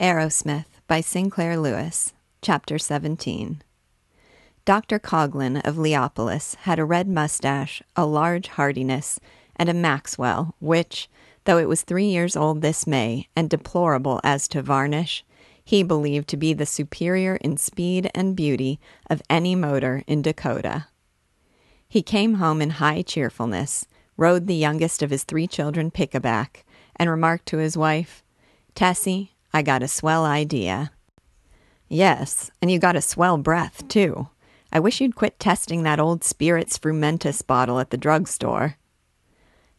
Arrowsmith by Sinclair Lewis, Chapter 17. Dr. Coghlan of Leopolis had a red mustache, a large hardiness, and a Maxwell, which, though it was three years old this May and deplorable as to varnish, he believed to be the superior in speed and beauty of any motor in Dakota. He came home in high cheerfulness, rode the youngest of his three children pickaback, and remarked to his wife, Tessie, I got a swell idea. Yes, and you got a swell breath, too. I wish you'd quit testing that old spiritus frumenti bottle at the drugstore.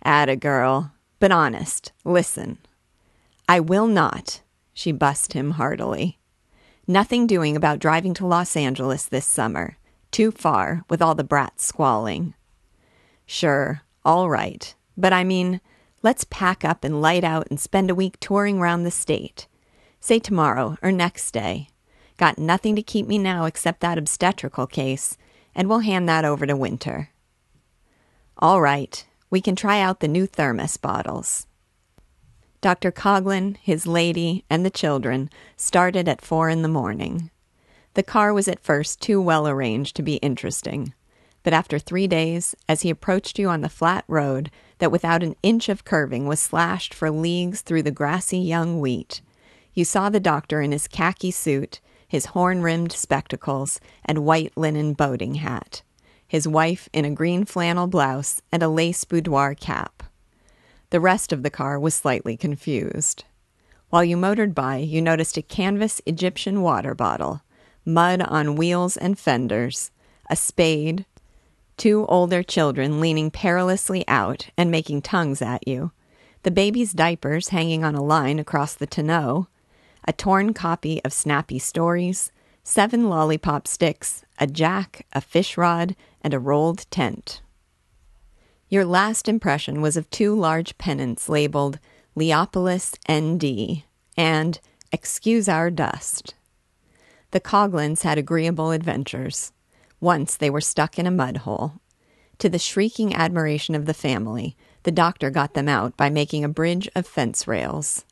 Atta girl. But honest, listen. I will not, she bussed him heartily. Nothing doing about driving to Los Angeles this summer. Too far, with all the brats squalling. Sure, all right. But I mean, let's pack up and light out and spend a week touring round the state. Say tomorrow or next day. Got nothing to keep me now except that obstetrical case, and we'll hand that over to Winter. All right, we can try out the new thermos bottles. Dr. Coghlan, his lady, and the children started at four in the morning. The car was at first too well arranged to be interesting, but after three days, as he approached you on the flat road that without an inch of curving was slashed for leagues through the grassy young wheat, you saw the doctor in his khaki suit, his horn rimmed spectacles, and white linen boating hat, his wife in a green flannel blouse and a lace boudoir cap. The rest of the car was slightly confused. While you motored by, you noticed a canvas Egyptian water bottle, mud on wheels and fenders, a spade, two older children leaning perilously out and making tongues at you, the baby's diapers hanging on a line across the tonneau, a torn copy of Snappy Stories, seven lollipop sticks, a jack, a fish rod, and a rolled tent. Your last impression was of two large pennants labeled Leopolis ND and Excuse Our Dust. The Coghlans had agreeable adventures. Once they were stuck in a mud hole. To the shrieking admiration of the family, the doctor got them out by making a bridge of fence rails.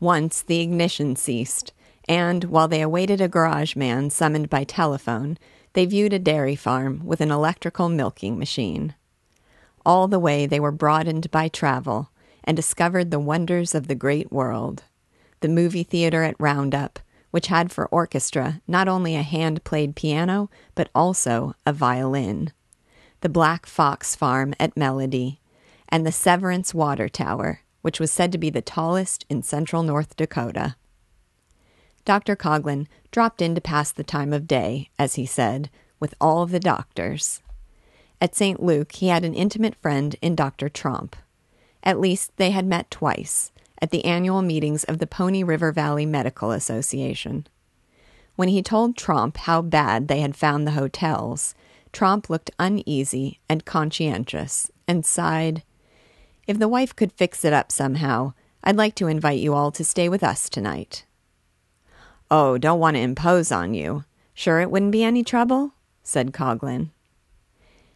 Once the ignition ceased, and while they awaited a garage man summoned by telephone, they viewed a dairy farm with an electrical milking machine. All the way they were broadened by travel and discovered the wonders of the great world. The movie theater at Roundup, which had for orchestra not only a hand played piano, but also a violin. The Black Fox Farm at Melody, and the Severance Water Tower, which was said to be the tallest in central North Dakota. Dr. Coghlan dropped in to pass the time of day, as he said, with all of the doctors. At St. Luke, he had an intimate friend in Dr. Tromp. At least they had met twice, at the annual meetings of the Pony River Valley Medical Association. When he told Tromp how bad they had found the hotels, Tromp looked uneasy and conscientious and sighed, if the wife could fix it up somehow, I'd like to invite you all to stay with us tonight. Oh, don't want to impose on you. Sure it wouldn't be any trouble? said Coghlan.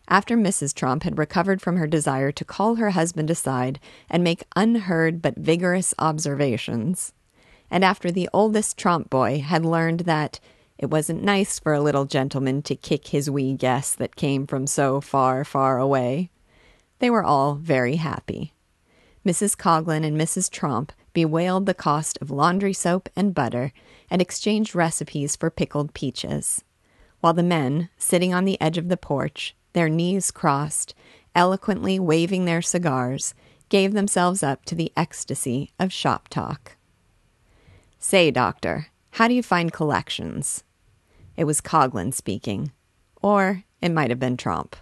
After Mrs. Tromp had recovered from her desire to call her husband aside and make unheard but vigorous observations, and after the oldest Tromp boy had learned that it wasn't nice for a little gentleman to kick his wee guests that came from so far, far away, they were all very happy. Mrs. Coghlan and Mrs. Tromp bewailed the cost of laundry soap and butter and exchanged recipes for pickled peaches, while the men, sitting on the edge of the porch, their knees crossed, eloquently waving their cigars, gave themselves up to the ecstasy of shop talk. Say, doctor, how do you find collections? It was Coghlan speaking. Or it might have been Tromp.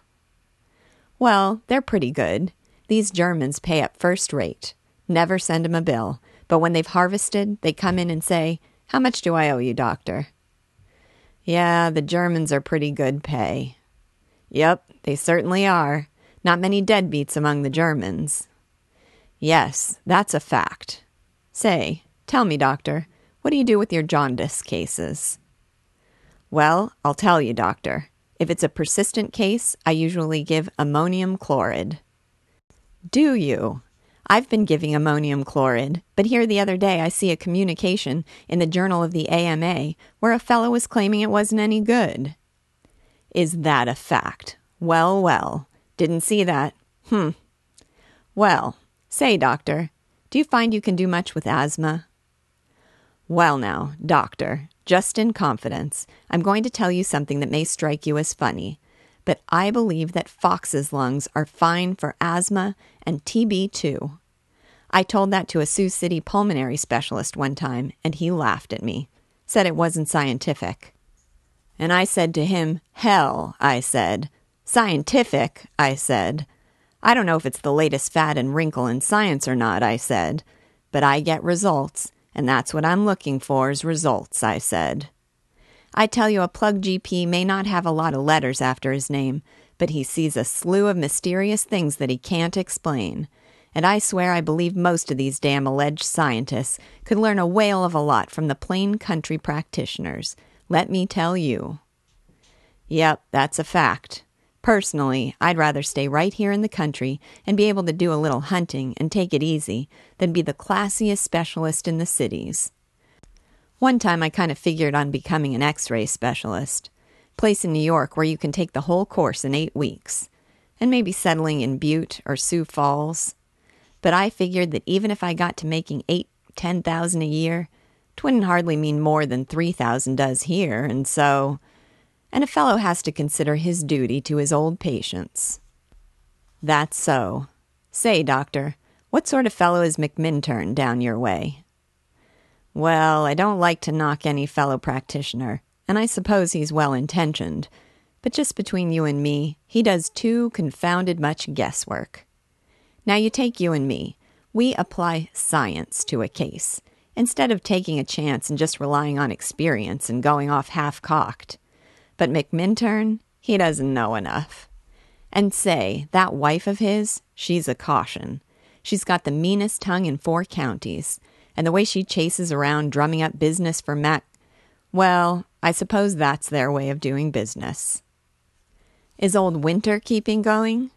Well, they're pretty good. These Germans pay up first rate. Never send 'em a bill, but when they've harvested, they come in and say, How much do I owe you, doctor? Yeah, the Germans are pretty good pay. Yep, they certainly are. Not many deadbeats among the Germans. Yes, that's a fact. Say, tell me, doctor, what do you do with your jaundice cases? Well, I'll tell you, doctor. If it's a persistent case, I usually give ammonium chloride. Do you? I've been giving ammonium chloride, but here the other day I see a communication in the Journal of the AMA where a fellow was claiming it wasn't any good. Is that a fact? Well, well. Didn't see that. Hmm. Well, say, doctor, do you find you can do much with asthma? Well, now, doctor, just in confidence, I'm going to tell you something that may strike you as funny, but I believe that fox's lungs are fine for asthma and TB too. I told that to a Sioux City pulmonary specialist one time, and he laughed at me, said it wasn't scientific. And I said to him, Hell, I said. Scientific, I said. I don't know if it's the latest fad and wrinkle in science or not, I said, but I get results, and that's what I'm looking for is results, I said. I tell you, a plug GP may not have a lot of letters after his name, but he sees a slew of mysterious things that he can't explain. And I swear I believe most of these damn alleged scientists could learn a whale of a lot from the plain country practitioners. Let me tell you. Yep, that's a fact. Personally, I'd rather stay right here in the country and be able to do a little hunting and take it easy than be the classiest specialist in the cities. One time I kind of figured on becoming an x ray specialist, place in New York where you can take the whole course in eight weeks, and maybe settling in Butte or Sioux Falls. But I figured that even if I got to making eight, ten thousand a year, twouldn't hardly mean more than three thousand does here, and so and a fellow has to consider his duty to his old patients. That's so. Say, doctor, what sort of fellow is McMintern down your way? Well, I don't like to knock any fellow practitioner, and I suppose he's well intentioned, but just between you and me, he does too confounded much guesswork. Now, you take you and me. We apply science to a case, instead of taking a chance and just relying on experience and going off half cocked. But McMintern, he doesn't know enough. And say, that wife of his, she's a caution. She's got the meanest tongue in four counties, and the way she chases around drumming up business for Mac. Well, I suppose that's their way of doing business. Is old Winter keeping going?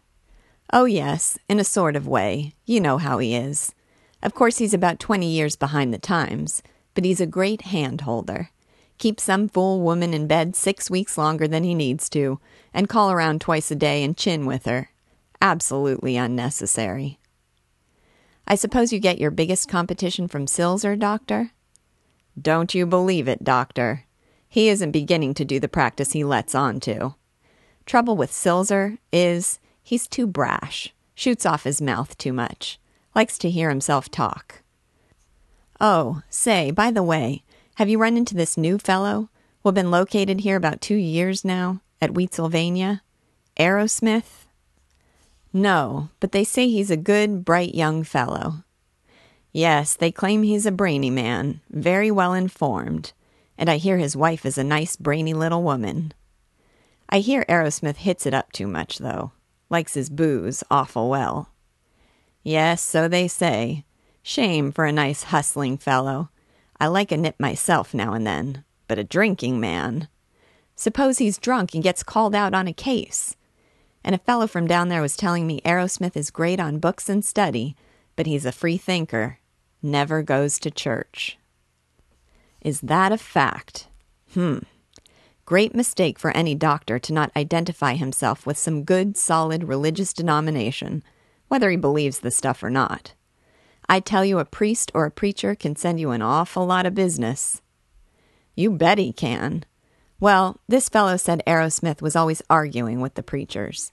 Oh, yes, in a sort of way. You know how he is. Of course, he's about 20 years behind the times, but he's a great hand holder keep some fool woman in bed six weeks longer than he needs to, and call around twice a day and chin with her. Absolutely unnecessary. I suppose you get your biggest competition from Silzer, Doctor? Don't you believe it, Doctor. He isn't beginning to do the practice he lets on to. Trouble with Silzer is he's too brash, shoots off his mouth too much, likes to hear himself talk. Oh, say, by the way, have you run into this new fellow who has been located here about two years now at Wheatsylvania? Arrowsmith? No, but they say he's a good, bright young fellow. Yes, they claim he's a brainy man, very well informed, and I hear his wife is a nice, brainy little woman. I hear Arrowsmith hits it up too much, though. Likes his booze awful well. Yes, so they say. Shame for a nice, hustling fellow I like a nip myself now and then, but a drinking man. Suppose he's drunk and gets called out on a case. And a fellow from down there was telling me Arrowsmith is great on books and study, but he's a free thinker, never goes to church. Is that a fact? Hmm. Great mistake for any doctor to not identify himself with some good, solid religious denomination, whether he believes the stuff or not. I tell you, a priest or a preacher can send you an awful lot of business. You bet he can. Well, this fellow said Arrowsmith was always arguing with the preachers.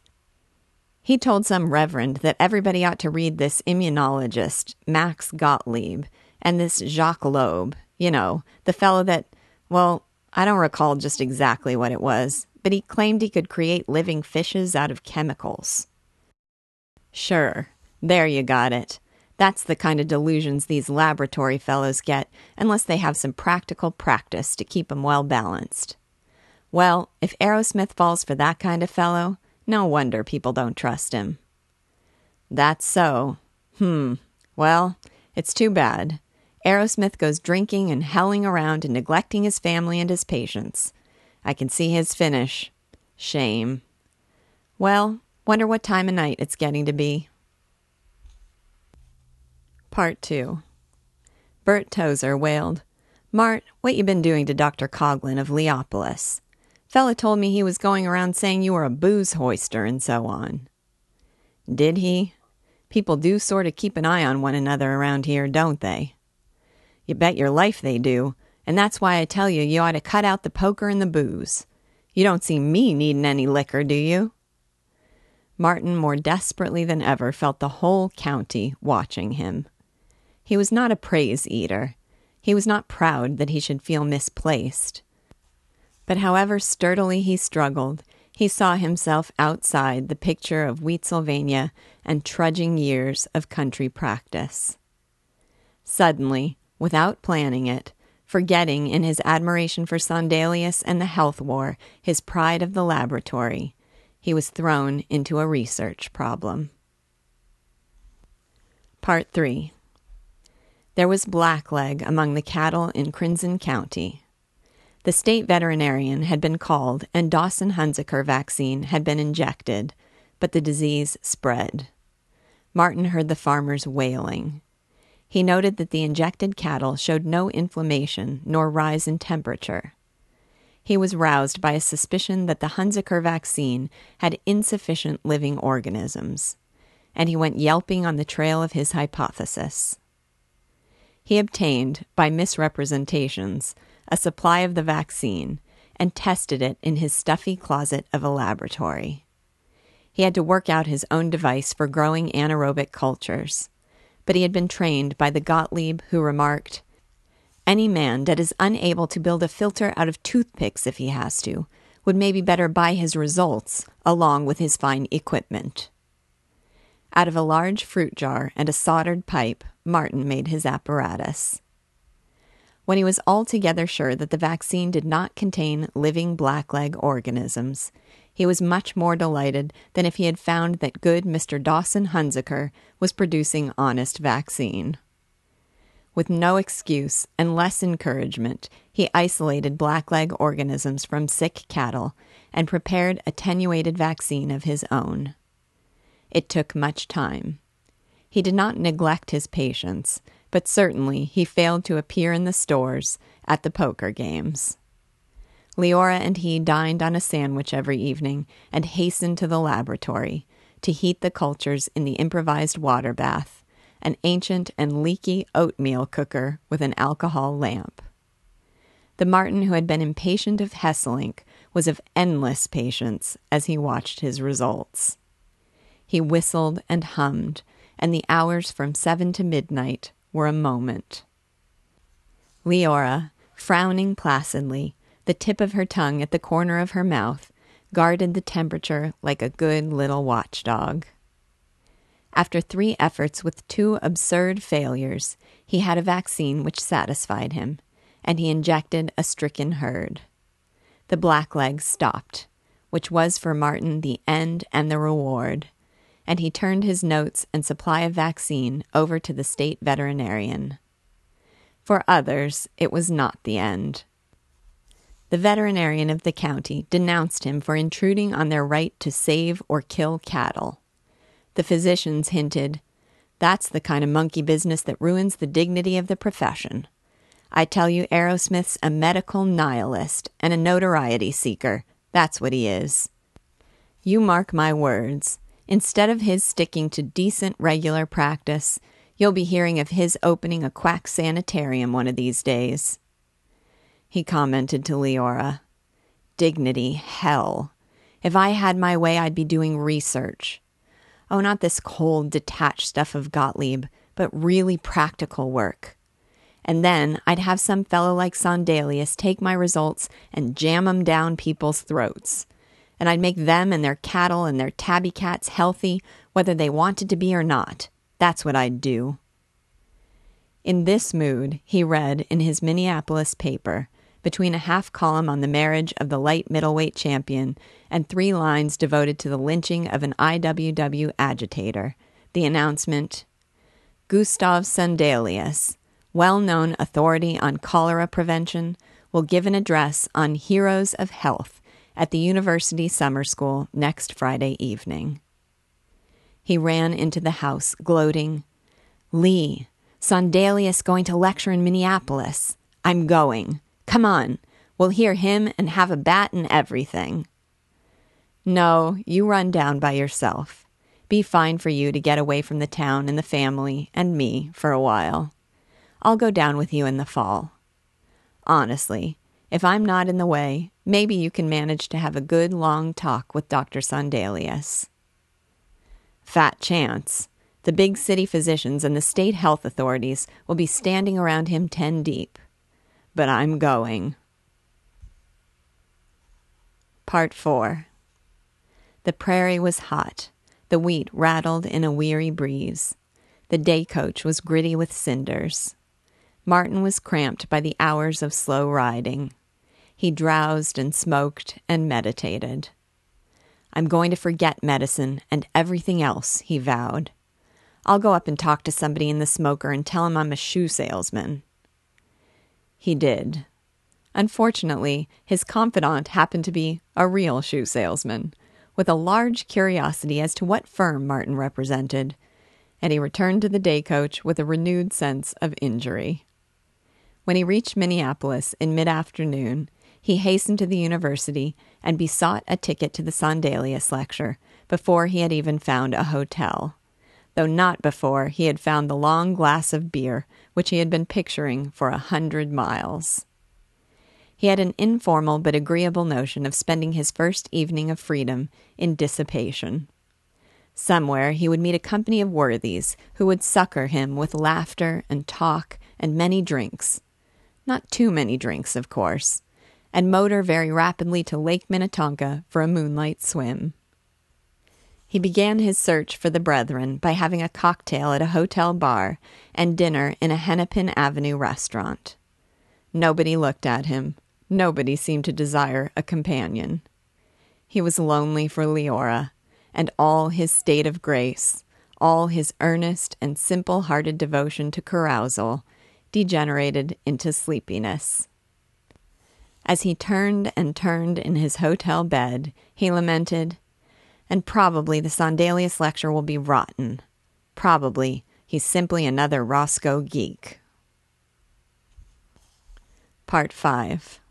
He told some reverend that everybody ought to read this immunologist, Max Gottlieb, and this Jacques Loeb, you know, the fellow that, well, I don't recall just exactly what it was, but he claimed he could create living fishes out of chemicals. Sure, there you got it. That's the kind of delusions these laboratory fellows get unless they have some practical practice to keep 'em well balanced. Well, if Arrowsmith falls for that kind of fellow, no wonder people don't trust him. That's so. Hmm. Well, it's too bad. Arrowsmith goes drinking and helling around and neglecting his family and his patients. I can see his finish. Shame. Well, wonder what time of night it's getting to be. Part 2 Bert Tozer wailed, Mart, what you been doing to Dr. Coghlan of Leopolis? Fella told me he was going around saying you were a booze hoister and so on. Did he? People do sort of keep an eye on one another around here, don't they? You bet your life they do, and that's why I tell you you ought to cut out the poker and the booze. You don't see me needing any liquor, do you? Martin more desperately than ever felt the whole county watching him. He was not a praise eater. He was not proud that he should feel misplaced. But however sturdily he struggled, he saw himself outside the picture of Wheatsylvania and trudging years of country practice. Suddenly, without planning it, forgetting in his admiration for Sondelius and the health war his pride of the laboratory, he was thrown into a research problem. Part 3 There was blackleg among the cattle in Crimson County. The state veterinarian had been called and Dawson Hunziker vaccine had been injected, but the disease spread. Martin heard the farmers wailing. He noted that the injected cattle showed no inflammation nor rise in temperature he was roused by a suspicion that the Hunziker vaccine had insufficient living organisms, and he went yelping on the trail of his hypothesis. He obtained, by misrepresentations, a supply of the vaccine and tested it in his stuffy closet of a laboratory. He had to work out his own device for growing anaerobic cultures, but he had been trained by the Gottlieb who remarked, any man that is unable to build a filter out of toothpicks if he has to would maybe better buy his results along with his fine equipment. Out of a large fruit jar and a soldered pipe, Martin made his apparatus. When he was altogether sure that the vaccine did not contain living blackleg organisms, he was much more delighted than if he had found that good Mr. Dawson Hunziker was producing honest vaccine. With no excuse and less encouragement, he isolated blackleg organisms from sick cattle and prepared attenuated vaccine of his own. It took much time. He did not neglect his patients, but certainly he failed to appear in the stores at the poker games. Leora and he dined on a sandwich every evening and hastened to the laboratory to heat the cultures in the improvised water bath an ancient and leaky oatmeal cooker with an alcohol lamp. The Martin who had been impatient of Hesselink was of endless patience as he watched his results. He whistled and hummed, and the hours from seven to midnight were a moment. Leora, frowning placidly, the tip of her tongue at the corner of her mouth, guarded the temperature like a good little watchdog. After three efforts with two absurd failures, he had a vaccine which satisfied him, and he injected a stricken herd. The blacklegs stopped, which was for Martin the end and the reward, and he turned his notes and supply of vaccine over to the state veterinarian. For others, it was not the end. The veterinarian of the county denounced him for intruding on their right to save or kill cattle. The physicians hinted, That's the kind of monkey business that ruins the dignity of the profession. I tell you, Arrowsmith's a medical nihilist and a notoriety seeker. That's what he is. You mark my words. Instead of his sticking to decent, regular practice, you'll be hearing of his opening a quack sanitarium one of these days. He commented to Leora, Dignity, hell. If I had my way, I'd be doing research. Oh, not this cold, detached stuff of Gottlieb, but really practical work. And then I'd have some fellow like Sondelius take my results and jam 'em down people's throats. And I'd make them and their cattle and their tabby cats healthy, whether they wanted to be or not. That's what I'd do. In this mood, he read in his Minneapolis paper between a half column on the marriage of the light middleweight champion and three lines devoted to the lynching of an IWW agitator, the announcement Gustav Sondelius, well known authority on cholera prevention, will give an address on Heroes of Health at the University Summer School next Friday evening. He ran into the house, gloating, Lee, Sondelius going to lecture in Minneapolis. I'm going. Come on. We'll hear him and have a bat and everything. No, you run down by yourself. Be fine for you to get away from the town and the family and me for a while. I'll go down with you in the fall. Honestly, if I'm not in the way, maybe you can manage to have a good long talk with Dr. Sondelius. Fat chance. The big city physicians and the state health authorities will be standing around him ten deep. But I'm going. Part 4 The prairie was hot. The wheat rattled in a weary breeze. The day coach was gritty with cinders. Martin was cramped by the hours of slow riding. He drowsed and smoked and meditated. I'm going to forget medicine and everything else, he vowed. I'll go up and talk to somebody in the smoker and tell him I'm a shoe salesman. He did. Unfortunately, his confidant happened to be a real shoe salesman, with a large curiosity as to what firm Martin represented, and he returned to the day coach with a renewed sense of injury. When he reached Minneapolis in mid afternoon, he hastened to the university and besought a ticket to the Sondelius lecture before he had even found a hotel, though not before he had found the long glass of beer which he had been picturing for a hundred miles. He had an informal but agreeable notion of spending his first evening of freedom in dissipation. Somewhere he would meet a company of worthies who would succor him with laughter and talk and many drinks not too many drinks, of course, and motor very rapidly to Lake Minnetonka for a moonlight swim. He began his search for the brethren by having a cocktail at a hotel bar and dinner in a Hennepin Avenue restaurant. Nobody looked at him. Nobody seemed to desire a companion. He was lonely for Leora, and all his state of grace, all his earnest and simple hearted devotion to carousal, degenerated into sleepiness. As he turned and turned in his hotel bed, he lamented, And probably the Sondelius lecture will be rotten. Probably he's simply another Roscoe Geake. Part 5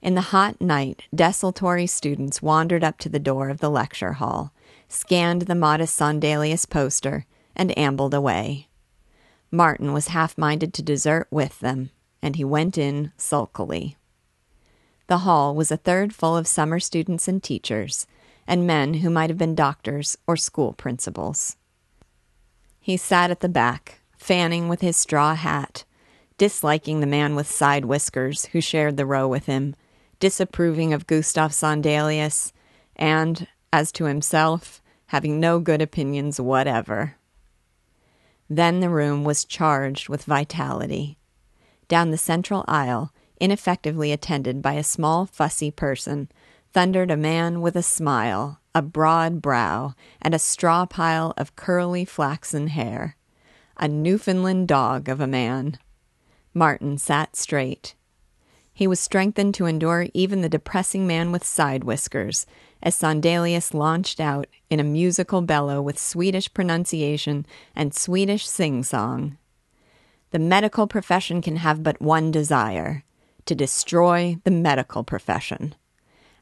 In the hot night, desultory students wandered up to the door of the lecture hall, scanned the modest Sondelius poster, and ambled away. Martin was half minded to desert with them, and he went in sulkily. The hall was a third full of summer students and teachers, and men who might have been doctors or school principals. He sat at the back, fanning with his straw hat, disliking the man with side whiskers who shared the row with him, disapproving of Gustav Sondelius, and, as to himself, having no good opinions whatever. Then the room was charged with vitality. Down the central aisle, ineffectively attended by a small, fussy person, thundered a man with a smile, a broad brow, and a straw pile of curly flaxen hair. A Newfoundland dog of a man. Martin sat straight. He was strengthened to endure even the depressing man with side whiskers, as Sondelius launched out in a musical bellow with Swedish pronunciation and Swedish sing song. The medical profession can have but one desire to destroy the medical profession.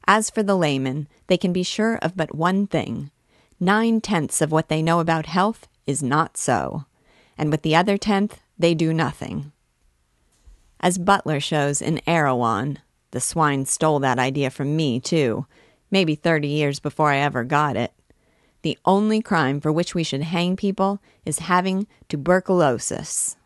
As for the laymen, they can be sure of but one thing nine tenths of what they know about health is not so, and with the other tenth, they do nothing. As Butler shows in Erewhon, the swine stole that idea from me, too maybe 30 years before I ever got it. The only crime for which we should hang people is having tuberculosis.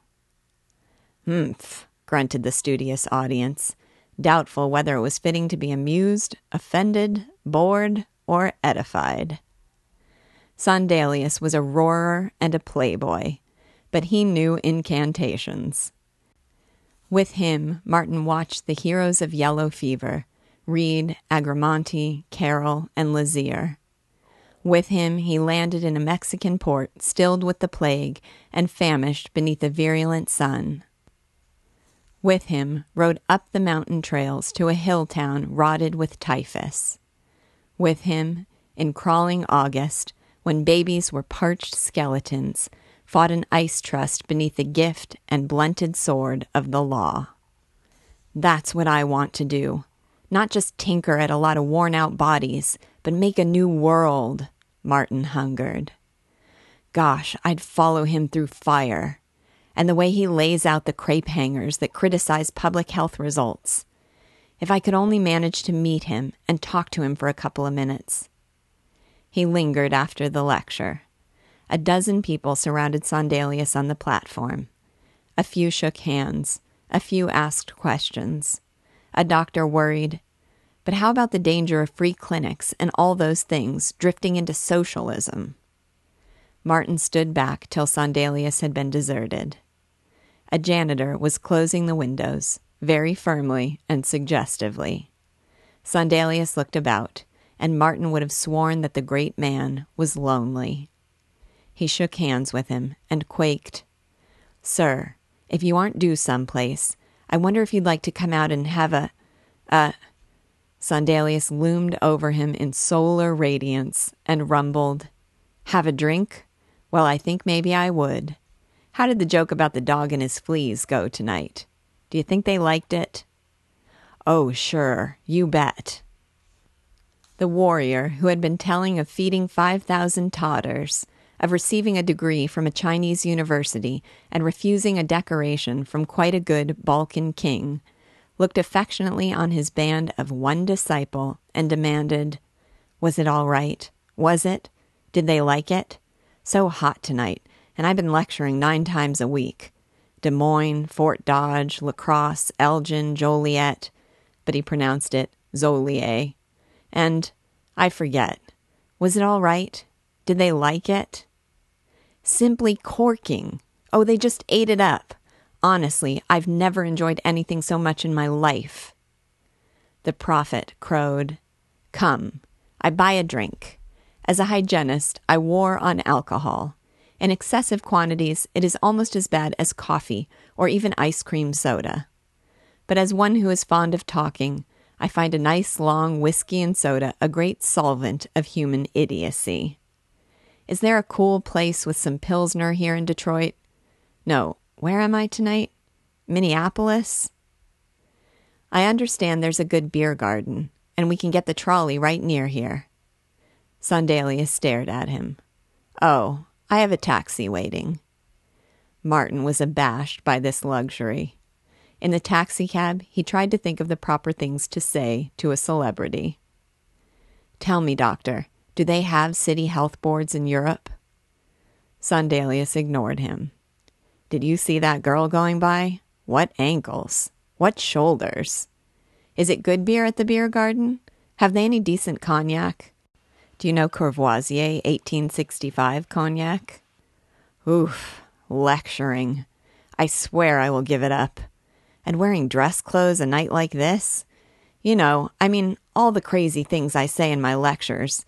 Humph, grunted the studious audience, doubtful whether it was fitting to be amused, offended, bored, or edified. Sondelius was a roarer and a playboy, but he knew incantations. With him, Martin watched the heroes of yellow fever, Reed, Agramonte, Carroll, and Lazear. With him, he landed in a Mexican port stilled with the plague and famished beneath a virulent sun. With him, rode up the mountain trails to a hill town rotted with typhus. With him, in crawling August, when babies were parched skeletons, fought an ice trust beneath the gift and blunted sword of the law. That's what I want to do. Not just tinker at a lot of worn out bodies, but make a new world, Martin hungered. Gosh, I'd follow him through fire. And the way he lays out the crepe hangers that criticize public health results. If I could only manage to meet him and talk to him for a couple of minutes. He lingered after the lecture. A dozen people surrounded Sondelius on the platform. A few shook hands. A few asked questions. A doctor worried, But how about the danger of free clinics and all those things drifting into socialism? Martin stood back till Sondelius had been deserted. A janitor was closing the windows, very firmly and suggestively. Sondelius looked about, and Martin would have sworn that the great man was lonely. He shook hands with him and quaked. Sir, if you aren't due someplace, I wonder if you'd like to come out and have a. a. Sondelius loomed over him in solar radiance and rumbled, Have a drink? Well, I think maybe I would. How did the joke about the dog and his fleas go tonight? Do you think they liked it? Oh, sure, you bet. The warrior, who had been telling of feeding 5,000 totters, of receiving a degree from a Chinese university and refusing a decoration from quite a good Balkan king, looked affectionately on his band of one disciple and demanded, Was it all right? Was it? Did they like it? So hot tonight, and I've been lecturing nine times a week. Des Moines, Fort Dodge, La Crosse, Elgin, Joliet, but he pronounced it Zolier. And I forget. Was it all right? Did they like it? Simply corking. Oh, they just ate it up. Honestly, I've never enjoyed anything so much in my life. The prophet crowed, Come, I buy a drink. As a hygienist, I war on alcohol. In excessive quantities, it is almost as bad as coffee or even ice cream soda. But as one who is fond of talking, I find a nice long whiskey and soda a great solvent of human idiocy. Is there a cool place with some Pilsner here in Detroit? No, where am I tonight? Minneapolis? I understand there's a good beer garden, and we can get the trolley right near here. Sondelius stared at him. Oh, I have a taxi waiting. Martin was abashed by this luxury. In the taxicab, he tried to think of the proper things to say to a celebrity. Tell me, doctor, do they have city health boards in Europe? Sondelius ignored him. Did you see that girl going by? What ankles! What shoulders! Is it good beer at the beer garden? Have they any decent cognac? Do you know Courvoisier 1865 cognac? Oof, lecturing. I swear I will give it up. And wearing dress clothes a night like this? You know, I mean, all the crazy things I say in my lectures.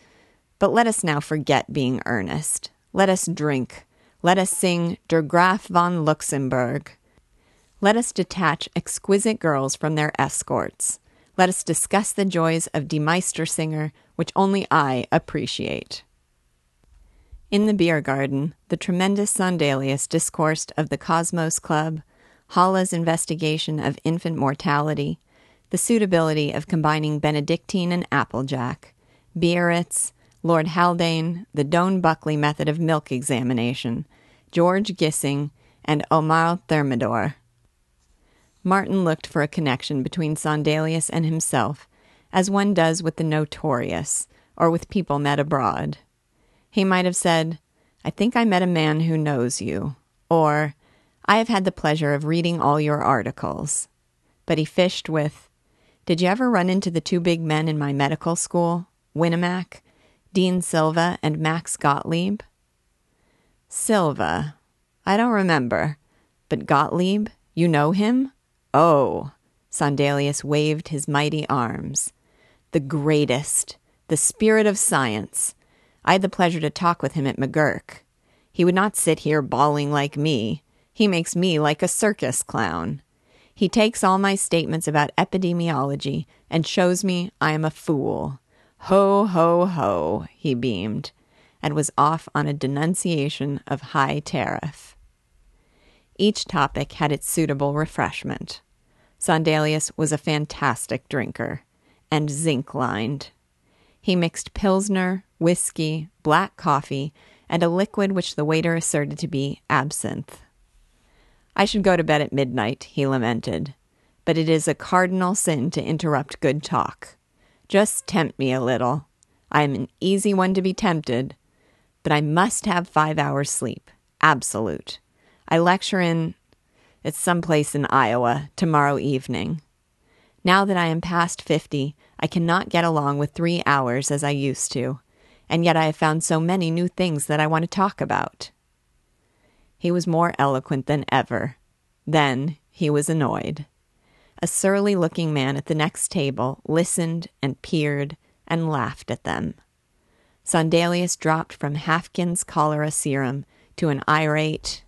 But let us now forget being earnest. Let us drink. Let us sing Der Graf von Luxemburg. Let us detach exquisite girls from their escorts. Let us discuss the joys of Die Meistersinger, which only I appreciate. In the beer garden, the tremendous Sondelius discoursed of the Cosmos Club, Halle's investigation of infant mortality, the suitability of combining Benedictine and Applejack, Biarritz, Lord Haldane, the Doane Buckley method of milk examination, George Gissing, and Omar Thermidor. Martin looked for a connection between Sondelius and himself, as one does with the notorious, or with people met abroad. He might have said, I think I met a man who knows you, or I have had the pleasure of reading all your articles. But he fished with, Did you ever run into the two big men in my medical school, Winnemac, Dean Silva and Max Gottlieb? Silva. I don't remember. But Gottlieb? You know him? Oh. Sondelius waved his mighty arms. The greatest. The spirit of science. I had the pleasure to talk with him at McGurk. He would not sit here bawling like me. He makes me like a circus clown. He takes all my statements about epidemiology and shows me I am a fool. Ho, ho, ho, he beamed. and was off on a denunciation of high tariff. Each topic had its suitable refreshment. Sondelius was a fantastic drinker and zinc lined. He mixed Pilsner, whiskey, black coffee, and a liquid which the waiter asserted to be absinthe. I should go to bed at midnight, he lamented, but it is a cardinal sin to interrupt good talk. Just tempt me a little. I am an easy one to be tempted, but I must have five hours' sleep. Absolute. I lecture in it's some place in Iowa tomorrow evening. Now that I am past fifty, I cannot get along with three hours as I used to, and yet I have found so many new things that I want to talk about. He was more eloquent than ever. Then he was annoyed. A surly looking man at the next table listened and peered and laughed at them. Sondelius dropped from Haffkine's cholera serum to an irate,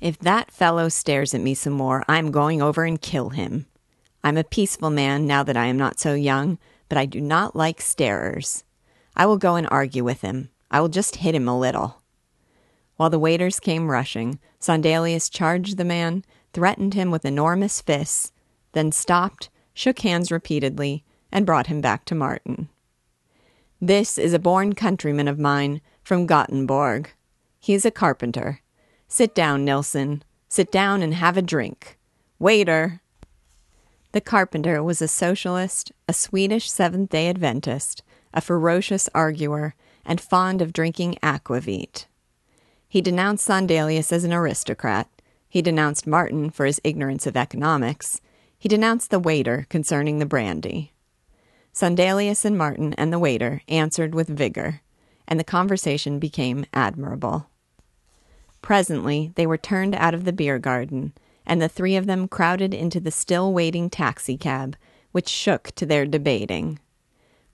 If that fellow stares at me some more, I'm going over and kill him. I'm a peaceful man now that I am not so young, but I do not like starers. I will go and argue with him. I will just hit him a little. While the waiters came rushing, Sondelius charged the man, threatened him with enormous fists, then stopped, shook hands repeatedly, and brought him back to Martin. This is a born countryman of mine from Gothenburg. He is a carpenter. Sit down, Nilsson. Sit down and have a drink. Waiter! The carpenter was a socialist, a Swedish Seventh day Adventist, a ferocious arguer, and fond of drinking aquavit. He denounced Sondelius as an aristocrat. He denounced Martin for his ignorance of economics. He denounced the waiter concerning the brandy. Sondelius and Martin and the waiter answered with vigor, and the conversation became admirable. Presently they were turned out of the beer garden, and the three of them crowded into the still waiting taxicab, which shook to their debating.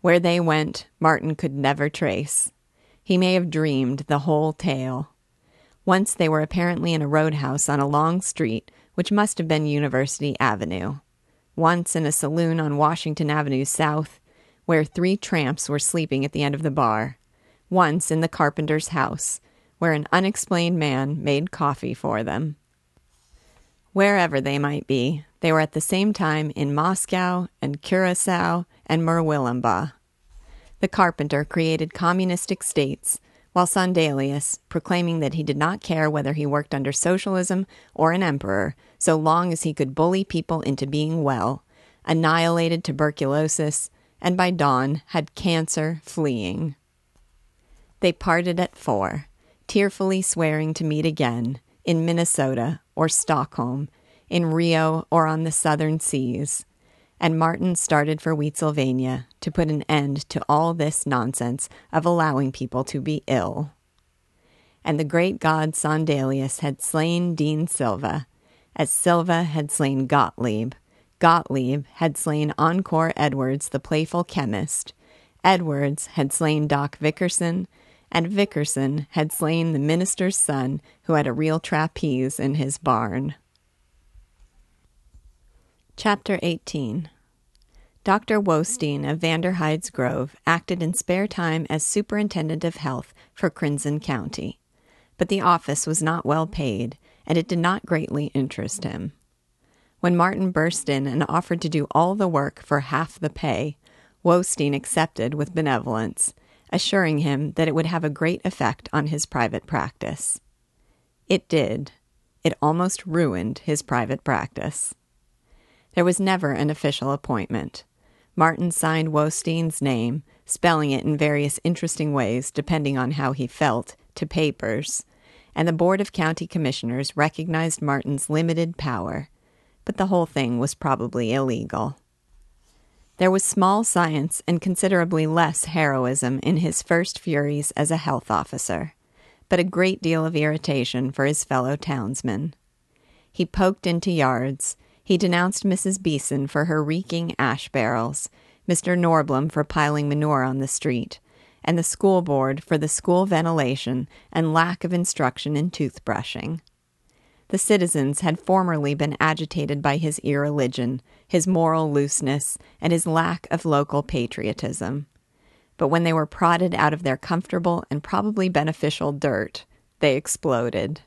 Where they went, Martin could never trace. He may have dreamed the whole tale. Once they were apparently in a roadhouse on a long street, which must have been University Avenue once in a saloon on Washington Avenue South, where three tramps were sleeping at the end of the bar, once in the carpenter's house, where an unexplained man made coffee for them. Wherever they might be, they were at the same time in Moscow and Curacao and Murwillumbah. The carpenter created communistic states while Sondelius, proclaiming that he did not care whether he worked under socialism or an emperor, so long as he could bully people into being well, annihilated tuberculosis, and by dawn had cancer fleeing. They parted at four, tearfully swearing to meet again in Minnesota or Stockholm, in Rio or on the southern seas and Martin started for Wheatsylvania to put an end to all this nonsense of allowing people to be ill. And the great god Sondelius had slain Dean Silva, as Silva had slain Gottlieb. Gottlieb had slain Encore Edwards, the playful chemist. Edwards had slain Doc Vickerson, and Vickerson had slain the minister's son who had a real trapeze in his barn. Chapter 18 Dr. Woestein of Vanderheids Grove acted in spare time as Superintendent of Health for Crimson County, but the office was not well paid, and it did not greatly interest him. When Martin burst in and offered to do all the work for half the pay, Woestein accepted with benevolence, assuring him that it would have a great effect on his private practice. It did. It almost ruined his private practice. There was never an official appointment. Martin signed Woestein's name, spelling it in various interesting ways depending on how he felt, to papers, and the Board of County Commissioners recognized Martin's limited power, but the whole thing was probably illegal. There was small science and considerably less heroism in his first furies as a health officer, but a great deal of irritation for his fellow townsmen. He poked into yards, he denounced Mrs. Beeson for her reeking ash barrels, Mr. Norblom for piling manure on the street, and the school board for the school ventilation and lack of instruction in toothbrushing. The citizens had formerly been agitated by his irreligion, his moral looseness, and his lack of local patriotism. but when they were prodded out of their comfortable and probably beneficial dirt, they exploded.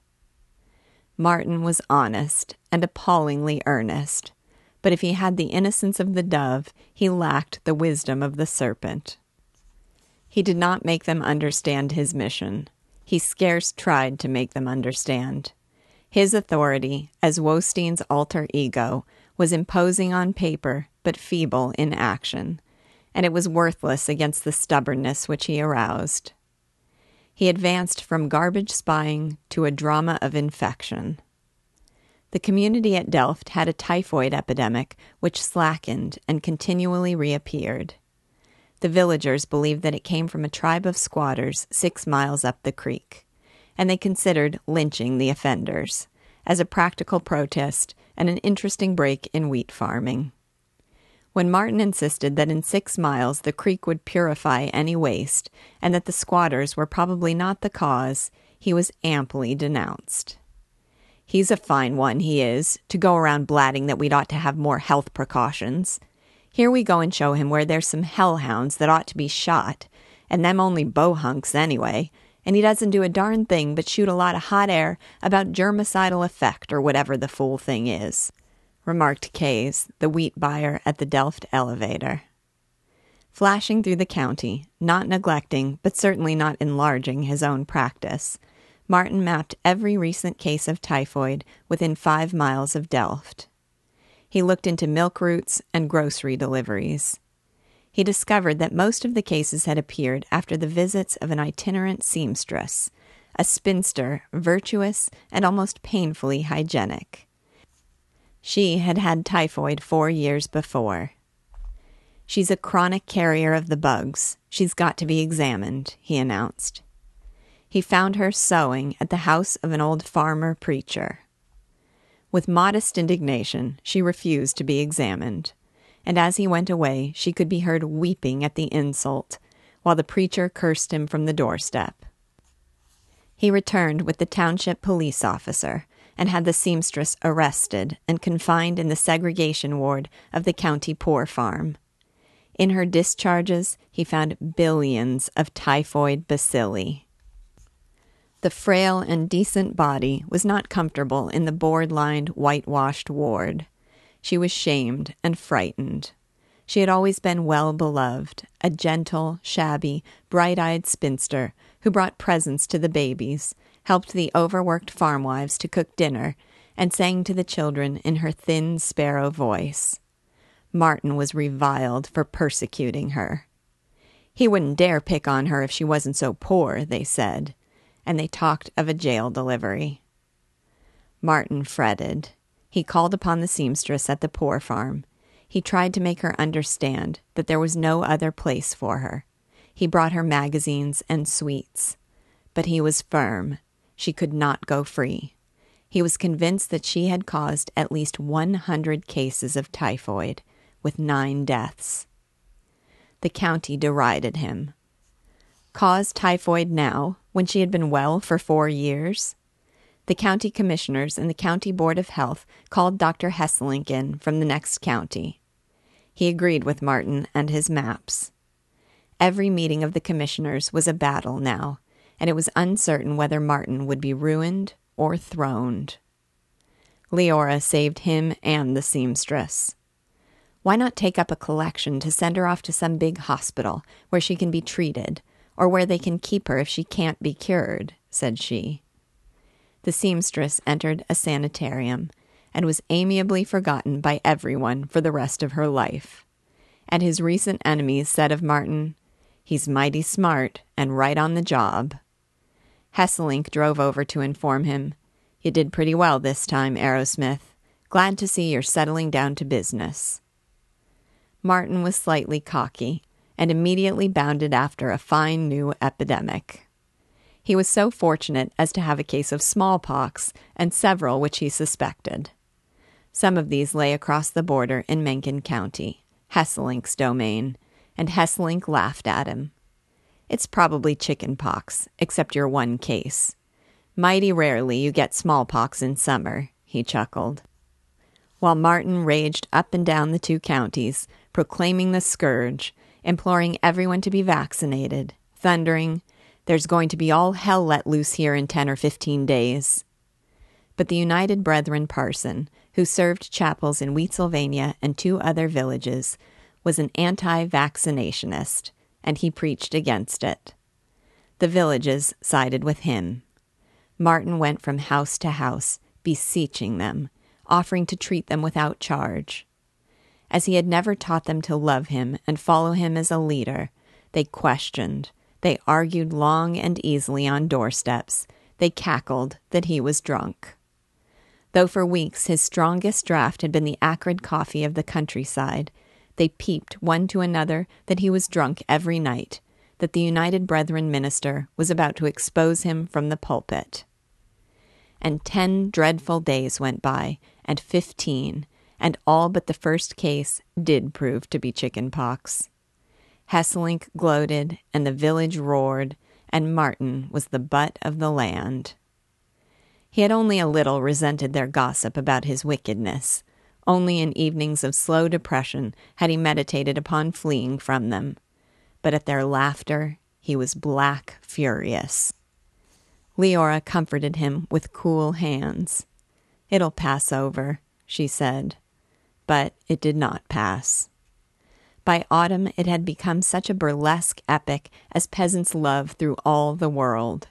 Martin was honest and appallingly earnest, but if he had the innocence of the dove, he lacked the wisdom of the serpent. He did not make them understand his mission. He scarce tried to make them understand. His authority, as Wostein's alter ego, was imposing on paper, but feeble in action, and it was worthless against the stubbornness which he aroused. He advanced from garbage spying to a drama of infection. The community at Delft had a typhoid epidemic which slackened and continually reappeared. The villagers believed that it came from a tribe of squatters six miles up the creek, and they considered lynching the offenders as a practical protest and an interesting break in wheat farming. When Martin insisted that in six miles the creek would purify any waste and that the squatters were probably not the cause, he was amply denounced. He's a fine one, he is, to go around blatting that we'd ought to have more health precautions. Here we go and show him where there's some hellhounds that ought to be shot, and them only bohunks anyway, and he doesn't do a darn thing but shoot a lot of hot air about germicidal effect or whatever the fool thing is, remarked Kays, the wheat buyer at the Delft elevator. Flashing through the county, not neglecting but certainly not enlarging his own practice, Martin mapped every recent case of typhoid within five miles of Delft. He looked into milk routes and grocery deliveries. He discovered that most of the cases had appeared after the visits of an itinerant seamstress, a spinster, virtuous and almost painfully hygienic. She had had typhoid four years before. She's a chronic carrier of the bugs. She's got to be examined, he announced. He found her sewing at the house of an old farmer preacher. With modest indignation, she refused to be examined, and as he went away, she could be heard weeping at the insult, while the preacher cursed him from the doorstep. He returned with the township police officer and had the seamstress arrested and confined in the segregation ward of the county poor farm. In her discharges, he found billions of typhoid bacilli. The frail and decent body was not comfortable in the board lined, whitewashed ward. She was shamed and frightened. She had always been well beloved, a gentle, shabby, bright eyed spinster who brought presents to the babies, helped the overworked farm wives to cook dinner, and sang to the children in her thin sparrow voice. Martin was reviled for persecuting her. He wouldn't dare pick on her if she wasn't so poor, they said and they talked of a jail delivery. Martin fretted. He called upon the seamstress at the poor farm. He tried to make her understand that there was no other place for her. He brought her magazines and sweets. But he was firm. She could not go free. He was convinced that she had caused at least 100 cases of typhoid, with nine deaths. The county derided him. Cause typhoid now, when she had been well for four years? The county commissioners and the county board of health called Dr. Hesselink in from the next county. He agreed with Martin and his maps. Every meeting of the commissioners was a battle now, and it was uncertain whether Martin would be ruined or throned. Leora saved him and the seamstress. Why not take up a collection to send her off to some big hospital where she can be treated, or where they can keep her if she can't be cured, said she. The seamstress entered a sanitarium and was amiably forgotten by everyone for the rest of her life. And his recent enemies said of Martin, He's mighty smart and right on the job. Hesselink drove over to inform him, You did pretty well this time, Arrowsmith. Glad to see you're settling down to business. Martin was slightly cocky and immediately bounded after a fine new epidemic. He was so fortunate as to have a case of smallpox and several which he suspected. Some of these lay across the border in Mencken County, Hesselink's domain, and Hesselink laughed at him. It's probably chicken pox, except your one case. Mighty rarely you get smallpox in summer, he chuckled. While Martin raged up and down the two counties, proclaiming the scourge, imploring everyone to be vaccinated, thundering, There's going to be all hell let loose here in 10 or 15 days. But the United Brethren parson, who served chapels in Wheatsylvania and two other villages, was an anti vaccinationist, and he preached against it. The villages sided with him. Martin went from house to house, beseeching them, offering to treat them without charge. As he had never taught them to love him and follow him as a leader, they questioned, they argued long and easily on doorsteps, they cackled that he was drunk. Though for weeks his strongest draught had been the acrid coffee of the countryside, they peeped one to another that he was drunk every night, that the United Brethren minister was about to expose him from the pulpit. And ten dreadful days went by, and fifteen, and all but the first case did prove to be chicken pox. Hesselink gloated, and the village roared, and Martin was the butt of the land. He had only a little resented their gossip about his wickedness. Only in evenings of slow depression had he meditated upon fleeing from them. But at their laughter, he was black furious. Leora comforted him with cool hands. It'll pass over, she said but it did not pass. By autumn, it had become such a burlesque epic as peasants love through all the world.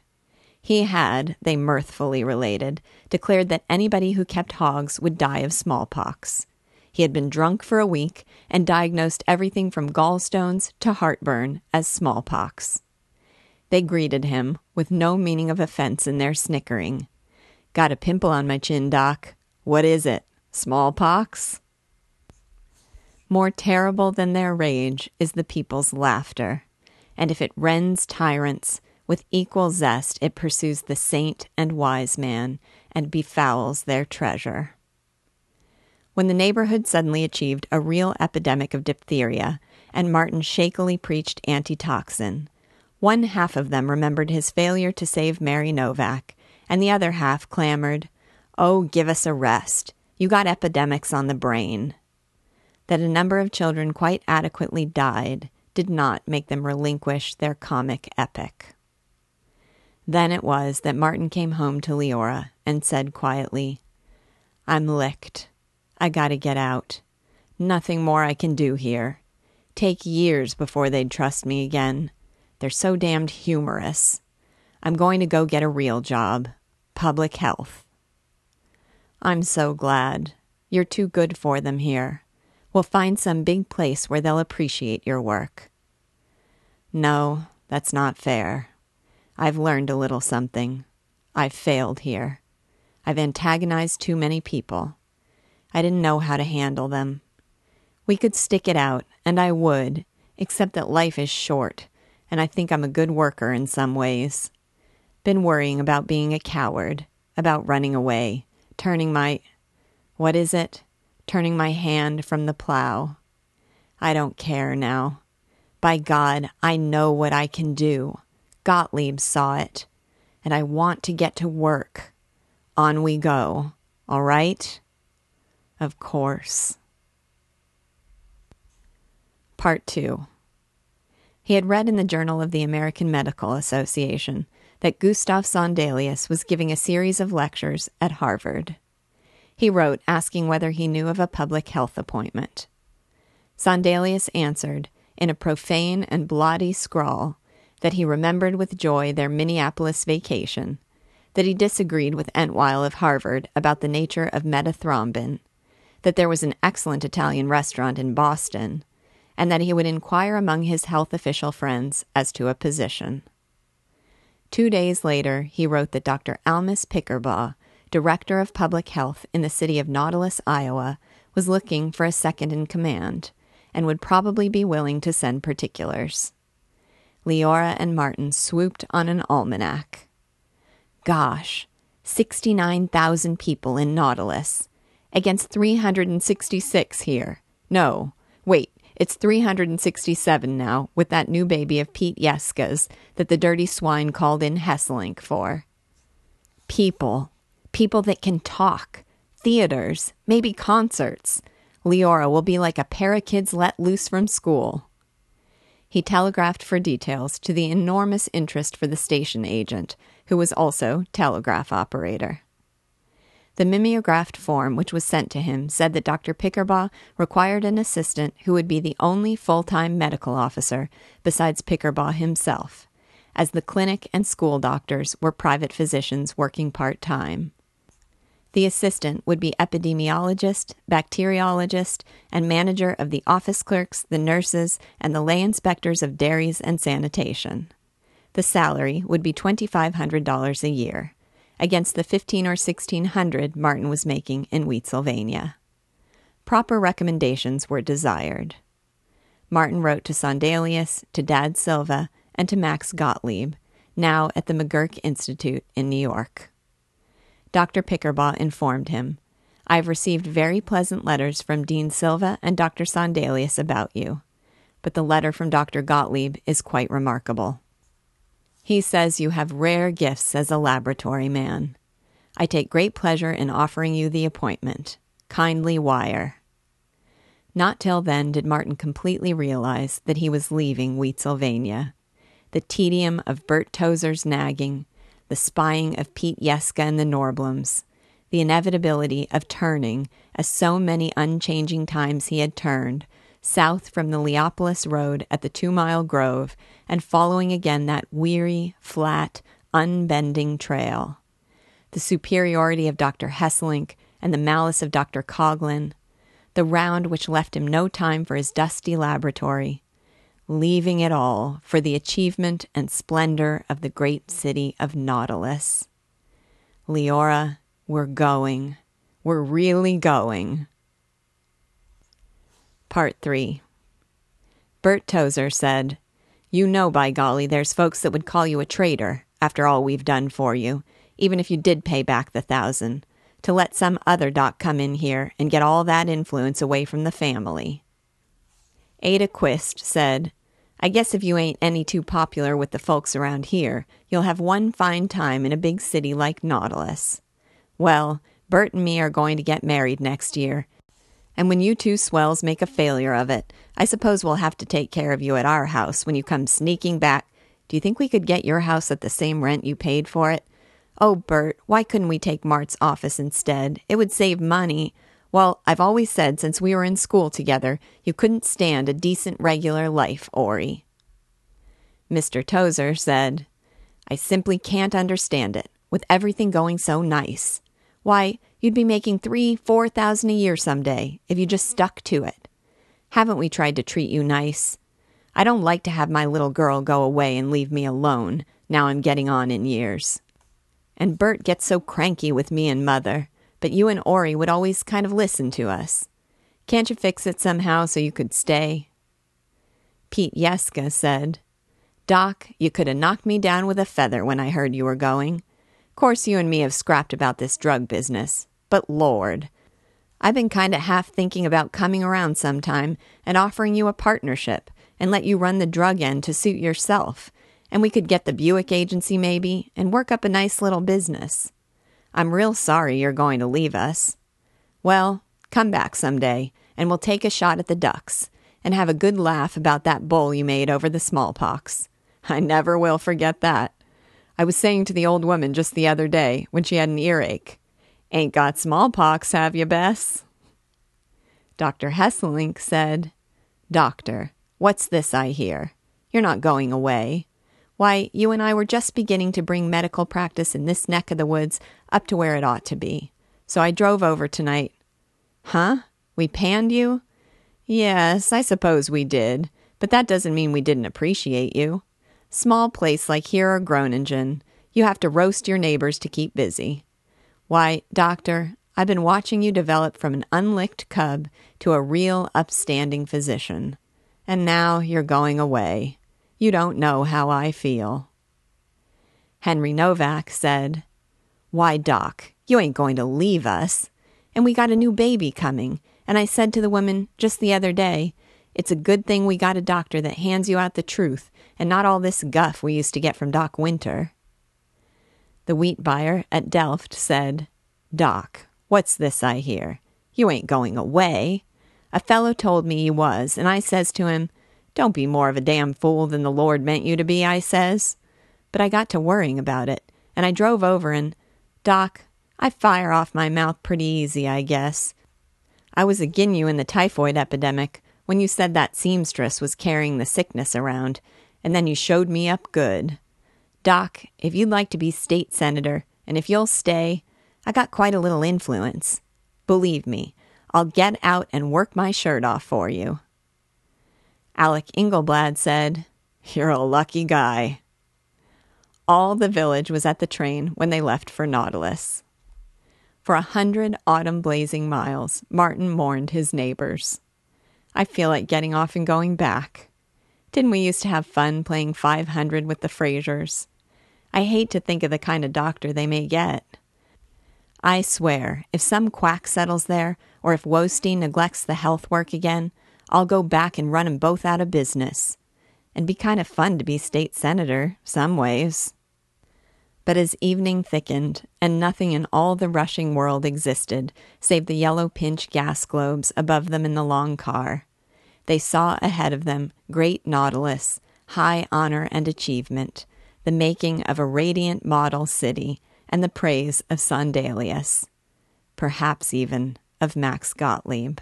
He had, they mirthfully related, declared that anybody who kept hogs would die of smallpox. He had been drunk for a week and diagnosed everything from gallstones to heartburn as smallpox. They greeted him, with no meaning of offense in their snickering. Got a pimple on my chin, Doc. What is it? Smallpox? More terrible than their rage is the people's laughter, and if it rends tyrants, with equal zest it pursues the saint and wise man and befouls their treasure. When the neighborhood suddenly achieved a real epidemic of diphtheria, and Martin shakily preached antitoxin, one half of them remembered his failure to save Mary Novak, and the other half clamored, Oh, give us a rest. You got epidemics on the brain that a number of children quite adequately died did not make them relinquish their comic epic. Then it was that Martin came home to Leora and said quietly, I'm licked. I gotta get out. Nothing more I can do here. Take years before they'd trust me again. They're so damned humorous. I'm going to go get a real job. Public health. I'm so glad. You're too good for them here. We'll find some big place where they'll appreciate your work. No, that's not fair. I've learned a little something. I've failed here. I've antagonized too many people. I didn't know how to handle them. We could stick it out, and I would, except that life is short, and I think I'm a good worker in some ways. Been worrying about being a coward, about running away, turning my. What is it? Turning my hand from the plow. I don't care now. By God, I know what I can do. Gottlieb saw it. And I want to get to work. On we go. All right? Of course. Part 2 He had read in the Journal of the American Medical Association that Gustaf Sondelius was giving a series of lectures at Harvard. He wrote asking whether he knew of a public health appointment. Sondelius answered, in a profane and bloody scrawl, that he remembered with joy their Minneapolis vacation, that he disagreed with Entwisle of Harvard about the nature of metathrombin, that there was an excellent Italian restaurant in Boston, and that he would inquire among his health official friends as to a position. Two days later, he wrote that Dr. Almus Pickerbaugh director of public health in the city of Nautilus, Iowa, was looking for a second in command and would probably be willing to send particulars. Leora and Martin swooped on an almanac. Gosh, 69,000 people in Nautilus against 366 here. No, wait, it's 367 now with that new baby of Pete Yeska's that the dirty swine called in Hesselink for. People people that can talk, theaters, maybe concerts. Leora will be like a pair of kids let loose from school. He telegraphed for details to the enormous interest for the station agent, who was also telegraph operator. The mimeographed form which was sent to him said that Dr. Pickerbaugh required an assistant who would be the only full time medical officer besides Pickerbaugh himself, as the clinic and school doctors were private physicians working part time. The assistant would be epidemiologist, bacteriologist, and manager of the office clerks, the nurses, and the lay inspectors of dairies and sanitation. The salary would be $2,500 a year against the 15 or 1600 Martin was making in Wheatsylvania. Proper recommendations were desired. Martin wrote to Sondelius, to Dad Silva, and to Max Gottlieb, now at the McGurk Institute in New York. Dr. Pickerbaugh informed him, I have received very pleasant letters from Dean Silva and Dr. Sondelius about you, but the letter from Dr. Gottlieb is quite remarkable. He says you have rare gifts as a laboratory man. I take great pleasure in offering you the appointment. Kindly wire. Not till then did Martin completely realize that he was leaving Wheatsylvania. The tedium of Bert Tozer's nagging, the spying of Pete Yeska and the Norbloms, the inevitability of turning, as so many unchanging times he had turned, south from the Leopolis Road at the Two Mile Grove and following again that weary, flat, unbending trail. The superiority of Dr. Hesselink and the malice of Dr. Coghlan, the round which left him no time for his dusty laboratory, leaving it all for the achievement and splendor of the great city of Nautilus. Leora, we're going. We're really going. Part 3 Bert Tozer said, You know, by golly, there's folks that would call you a traitor after all we've done for you, even if you did pay back the thousand, to let some other doc come in here and get all that influence away from the family. Ada Quist said, I guess if you ain't any too popular with the folks around here, you'll have one fine time in a big city like Nautilus. Well, Bert and me are going to get married next year, and when you two swells make a failure of it, I suppose we'll have to take care of you at our house when you come sneaking back. Do you think we could get your house at the same rent you paid for it? Oh, Bert, why couldn't we take Mart's office instead? It would save money. Well, I've always said since we were in school together, you couldn't stand a decent regular life, Ori. Mr. Tozer said, I simply can't understand it, with everything going so nice. Why, You'd be making three, four thousand a year some day if you just stuck to it. Haven't we tried to treat you nice? I don't like to have my little girl go away and leave me alone now I'm getting on in years. And Bert gets so cranky with me and mother, but you and Ori would always kind of listen to us. Can't you fix it somehow so you could stay? Pete Yeska said, Doc, you could have knocked me down with a feather when I heard you were going. Course you and me have scrapped about this drug business. But Lord, I've been kind of half thinking about coming around sometime and offering you a partnership and let you run the drug end to suit yourself. And we could get the Buick agency maybe and work up a nice little business. I'm real sorry you're going to leave us. Well, come back some day and we'll take a shot at the ducks and have a good laugh about that bowl you made over the smallpox. I never will forget that. I was saying to the old woman just the other day when she had an earache, Ain't got smallpox, have you, Bess? Dr. Hesselink said, Doctor, what's this I hear? You're not going away. Why, you and I were just beginning to bring medical practice in this neck of the woods up to where it ought to be. So I drove over tonight. Huh? We panned you? Yes, I suppose we did, but that doesn't mean we didn't appreciate you. Small place like here or Groningen, you have to roast your neighbors to keep busy. Why, doctor, I've been watching you develop from an unlicked cub to a real upstanding physician. And now you're going away. You don't know how I feel. Henry Novak said, Why, Doc, you ain't going to leave us. And we got a new baby coming. And I said to the woman just the other day, It's a good thing we got a doctor that hands you out the truth and not all this guff we used to get from Doc Winter. The wheat buyer at Delft said, Doc, what's this I hear? You ain't going away. A fellow told me you was, and I says to him, Don't be more of a damn fool than the Lord meant you to be, I says. But I got to worrying about it, and I drove over and, Doc, I fire off my mouth pretty easy, I guess. I was agin you in the typhoid epidemic when you said that seamstress was carrying the sickness around, and then you showed me up good. Doc, if you'd like to be state senator, and if you'll stay, I got quite a little influence. Believe me, I'll get out and work my shirt off for you. Alec Engelblad said, You're a lucky guy. All the village was at the train when they left for Nautilus. For a hundred autumn blazing miles, Martin mourned his neighbors. I feel like getting off and going back. Didn't we used to have fun playing 500 with the Frasers? I hate to think of the kind of doctor they may get. I swear, if some quack settles there, or if Woestein neglects the health work again, I'll go back and run 'em both out of business. And be kind of fun to be state senator, some ways. But as evening thickened, and nothing in all the rushing world existed save the yellow pinch gas globes above them in the long car, they saw ahead of them great Nautilus, high honor and achievement, the making of a radiant model city, and the praise of Sondelius, perhaps even of Max Gottlieb.